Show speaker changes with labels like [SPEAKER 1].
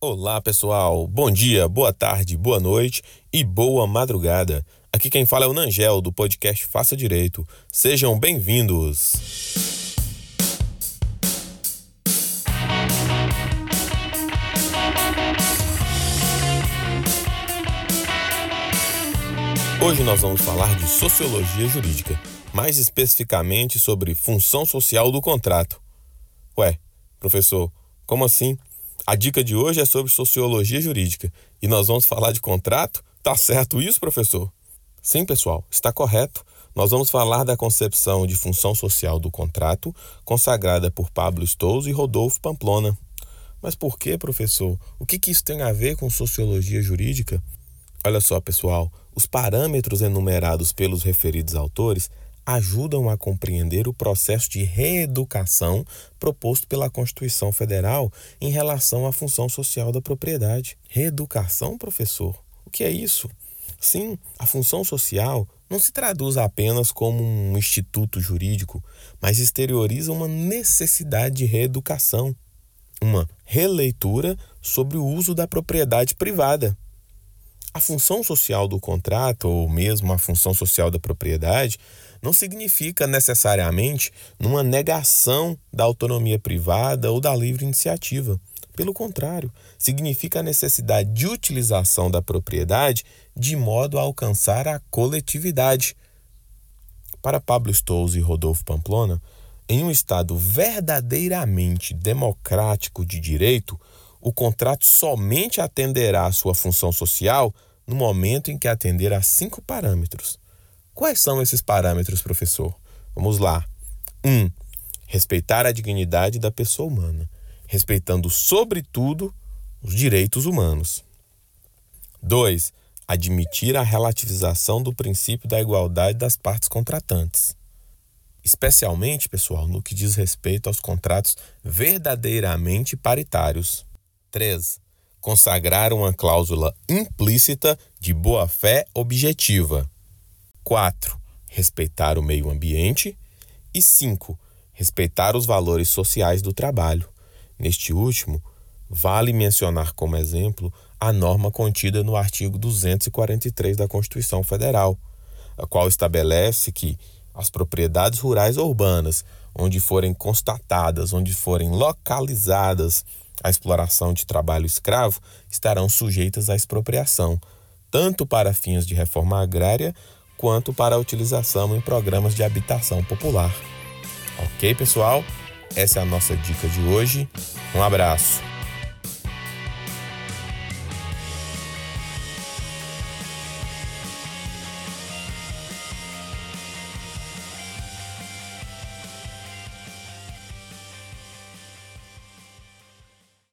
[SPEAKER 1] Olá, pessoal. Bom dia, boa tarde, boa noite e boa madrugada. Aqui quem fala é o Nangel do podcast Faça Direito. Sejam bem-vindos. Hoje nós vamos falar de sociologia jurídica, mais especificamente sobre função social do contrato. Ué, professor, como assim? A dica de hoje é sobre sociologia jurídica e nós vamos falar de contrato? Tá certo isso, professor? Sim, pessoal, está correto. Nós vamos falar da concepção de função social do contrato, consagrada por Pablo Stouzo e Rodolfo Pamplona. Mas por que, professor? O que, que isso tem a ver com sociologia jurídica? Olha só, pessoal, os parâmetros enumerados pelos referidos autores ajudam a compreender o processo de reeducação proposto pela Constituição Federal em relação à função social da propriedade. Reeducação, professor? O que é isso? Sim, a função social não se traduz apenas como um instituto jurídico, mas exterioriza uma necessidade de reeducação, uma releitura sobre o uso da propriedade privada. A função social do contrato, ou mesmo a função social da propriedade, não significa necessariamente numa negação da autonomia privada ou da livre iniciativa. Pelo contrário, significa a necessidade de utilização da propriedade de modo a alcançar a coletividade. Para Pablo Stouzo e Rodolfo Pamplona, em um Estado verdadeiramente democrático de direito, o contrato somente atenderá à sua função social no momento em que atender a cinco parâmetros. Quais são esses parâmetros, professor? Vamos lá. 1. Um, respeitar a dignidade da pessoa humana, respeitando, sobretudo, os direitos humanos. 2. Admitir a relativização do princípio da igualdade das partes contratantes. Especialmente, pessoal, no que diz respeito aos contratos verdadeiramente paritários. 3. Consagrar uma cláusula implícita de boa-fé objetiva. 4. Respeitar o meio ambiente. E 5. Respeitar os valores sociais do trabalho. Neste último, vale mencionar como exemplo a norma contida no artigo 243 da Constituição Federal, a qual estabelece que as propriedades rurais ou urbanas, onde forem constatadas, onde forem localizadas a exploração de trabalho escravo estarão sujeitas à expropriação, tanto para fins de reforma agrária quanto para a utilização em programas de habitação popular. Ok, pessoal? Essa é a nossa dica de hoje. Um abraço.